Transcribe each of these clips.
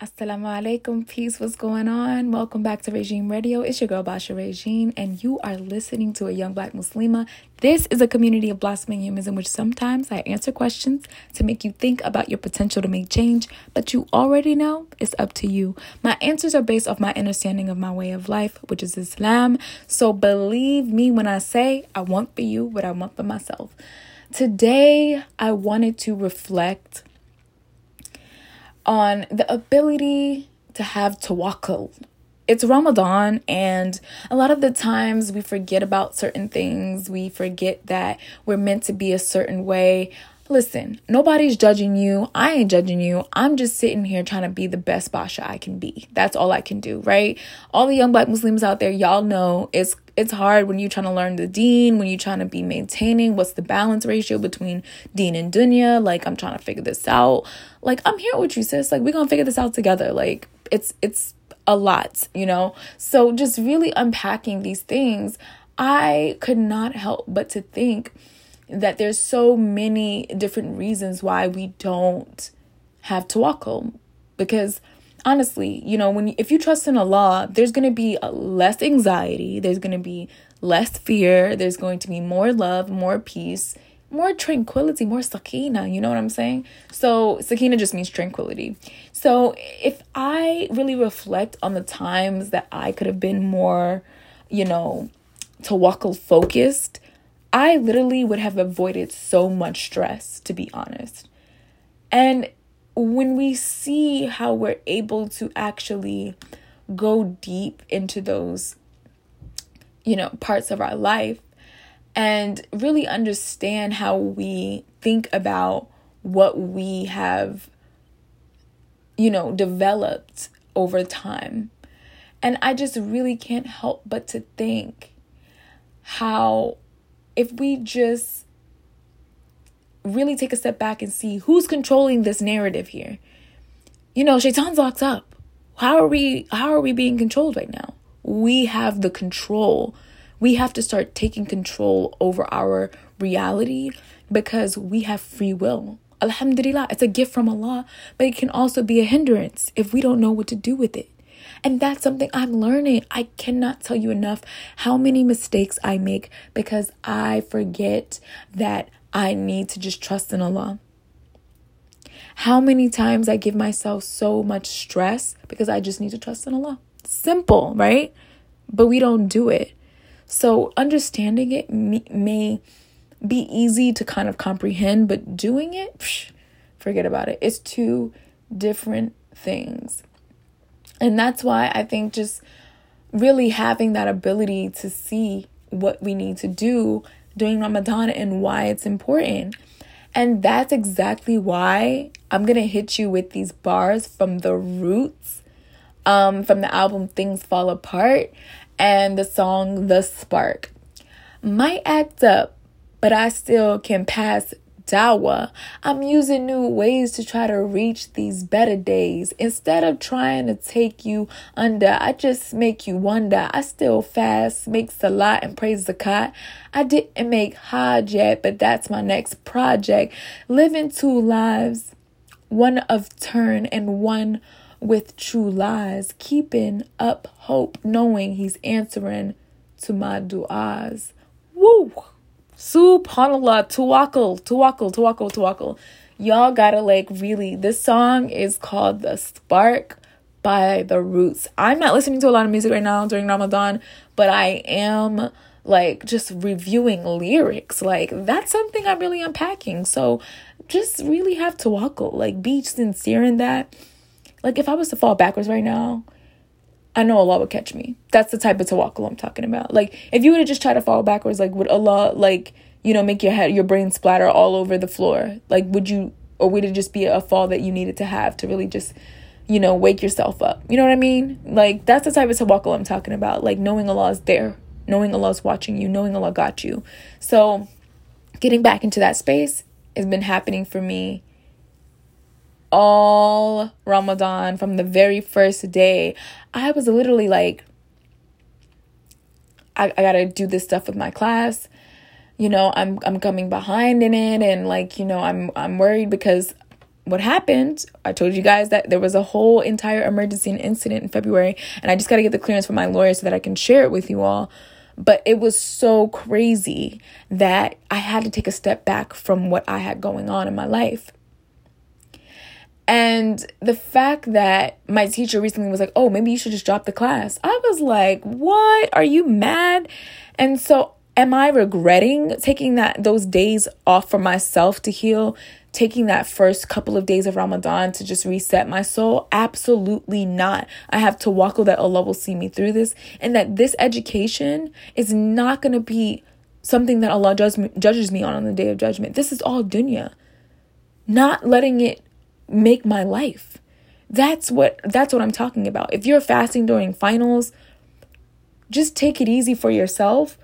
Assalamu alaikum, peace. What's going on? Welcome back to Regime Radio. It's your girl Basha Regime, and you are listening to a young black Muslima. This is a community of blossoming humans in which sometimes I answer questions to make you think about your potential to make change, but you already know it's up to you. My answers are based off my understanding of my way of life, which is Islam. So believe me when I say I want for you what I want for myself. Today, I wanted to reflect on the ability to have tawakkul. It's Ramadan, and a lot of the times we forget about certain things. We forget that we're meant to be a certain way. Listen, nobody's judging you. I ain't judging you. I'm just sitting here trying to be the best Basha I can be. That's all I can do, right? All the young black Muslims out there, y'all know it's it's hard when you're trying to learn the deen, when you're trying to be maintaining what's the balance ratio between deen and dunya. Like I'm trying to figure this out. Like I'm here with you, sis. Like we're gonna figure this out together. Like it's it's a lot, you know? So just really unpacking these things, I could not help but to think that there's so many different reasons why we don't have tawakkul because honestly you know when if you trust in allah there's going to be less anxiety there's going to be less fear there's going to be more love more peace more tranquility more sakina you know what i'm saying? So sakina just means tranquility. So if i really reflect on the times that i could have been more you know tawakkul focused I literally would have avoided so much stress, to be honest. And when we see how we're able to actually go deep into those, you know, parts of our life and really understand how we think about what we have, you know, developed over time. And I just really can't help but to think how if we just really take a step back and see who's controlling this narrative here. You know, Shaitan's locked up. How are we how are we being controlled right now? We have the control. We have to start taking control over our reality because we have free will. Alhamdulillah, it's a gift from Allah, but it can also be a hindrance if we don't know what to do with it. And that's something I'm learning. I cannot tell you enough how many mistakes I make because I forget that I need to just trust in Allah. How many times I give myself so much stress because I just need to trust in Allah. Simple, right? But we don't do it. So understanding it may be easy to kind of comprehend, but doing it, psh, forget about it. It's two different things. And that's why I think just really having that ability to see what we need to do during Ramadan and why it's important. And that's exactly why I'm going to hit you with these bars from the roots um, from the album Things Fall Apart and the song The Spark. Might act up, but I still can pass I'm using new ways to try to reach these better days. Instead of trying to take you under, I just make you wonder. I still fast, make salat and praise zakat. I didn't make hajj yet, but that's my next project. Living two lives, one of turn and one with true lies. Keeping up hope, knowing he's answering to my du'as. Woo! Subhanallah, tawakkul, tawakkul, tawakkul, tawakkul. Y'all gotta like really, this song is called The Spark by The Roots. I'm not listening to a lot of music right now during Ramadan, but I am like just reviewing lyrics. Like that's something I'm really unpacking. So just really have tawakkul, like be sincere in that. Like if I was to fall backwards right now, I know Allah would catch me. That's the type of tawakkul I'm talking about. Like if you were to just try to fall backwards, like would Allah like you know make your head your brain splatter all over the floor? Like would you or would it just be a fall that you needed to have to really just you know wake yourself up? You know what I mean? Like that's the type of tawakkul I'm talking about. Like knowing Allah is there, knowing Allah's watching you, knowing Allah got you. So getting back into that space has been happening for me all Ramadan from the very first day. I was literally like, I, I gotta do this stuff with my class. You know, I'm I'm coming behind in it and like, you know, I'm I'm worried because what happened, I told you guys that there was a whole entire emergency and incident in February, and I just got to get the clearance from my lawyer so that I can share it with you all. But it was so crazy that I had to take a step back from what I had going on in my life. And the fact that my teacher recently was like, oh, maybe you should just drop the class. I was like, what? Are you mad? And so am I regretting taking that those days off for myself to heal? Taking that first couple of days of Ramadan to just reset my soul? Absolutely not. I have to tawakkul that oh, Allah will see me through this and that this education is not going to be something that Allah judges judges me on on the day of judgment. This is all dunya. Not letting it make my life. That's what that's what I'm talking about. If you're fasting during finals, just take it easy for yourself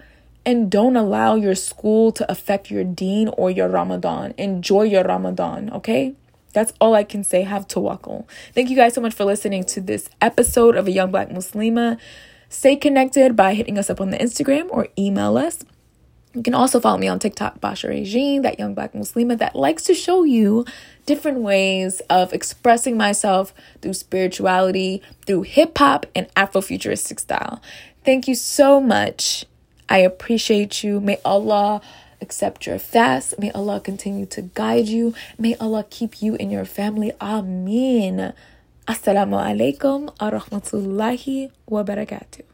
and don't allow your school to affect your deen or your Ramadan. Enjoy your Ramadan, okay? That's all I can say. Have tawakkul. Thank you guys so much for listening to this episode of A Young Black Muslima. Stay connected by hitting us up on the Instagram or email us. You can also follow me on TikTok, Basha Regine, that young black Muslima that likes to show you different ways of expressing myself through spirituality, through hip hop and Afrofuturistic style. Thank you so much. I appreciate you. May Allah accept your fast. May Allah continue to guide you. May Allah keep you and your family. Amin. Assalamu alaikum wa rahmatullahi wa barakatuh.